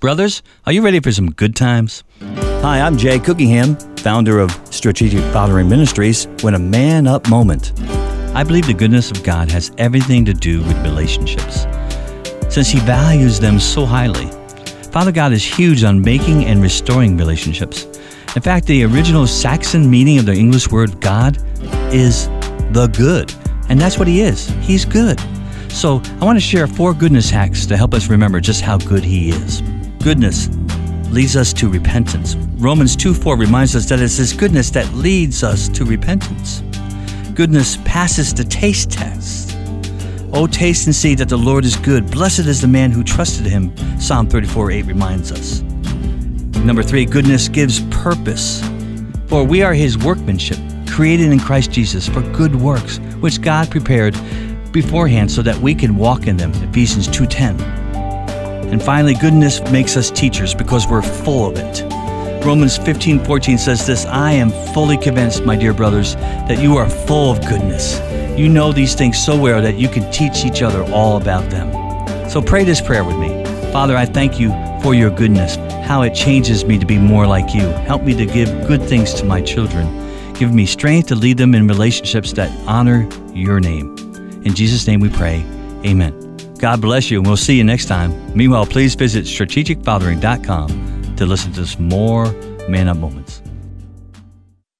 Brothers, are you ready for some good times? Hi, I'm Jay Cookingham, founder of Strategic Fathering Ministries, when a man up moment. I believe the goodness of God has everything to do with relationships, since He values them so highly. Father God is huge on making and restoring relationships. In fact, the original Saxon meaning of the English word God is the good, and that's what He is. He's good. So I want to share four goodness hacks to help us remember just how good He is. Goodness leads us to repentance. Romans 2 4 reminds us that it's His goodness that leads us to repentance. Goodness passes the taste test. Oh, taste and see that the Lord is good. Blessed is the man who trusted Him, Psalm 34 8 reminds us. Number three, goodness gives purpose. For we are His workmanship, created in Christ Jesus for good works, which God prepared beforehand so that we can walk in them. Ephesians 2:10. And finally, goodness makes us teachers because we're full of it. Romans 15:14 says this, I am fully convinced, my dear brothers, that you are full of goodness. You know these things so well that you can teach each other all about them. So pray this prayer with me. Father, I thank you for your goodness, how it changes me to be more like you. Help me to give good things to my children. Give me strength to lead them in relationships that honor your name. In Jesus' name we pray. Amen. God bless you, and we'll see you next time. Meanwhile, please visit strategicfathering.com to listen to some more Man Up Moments.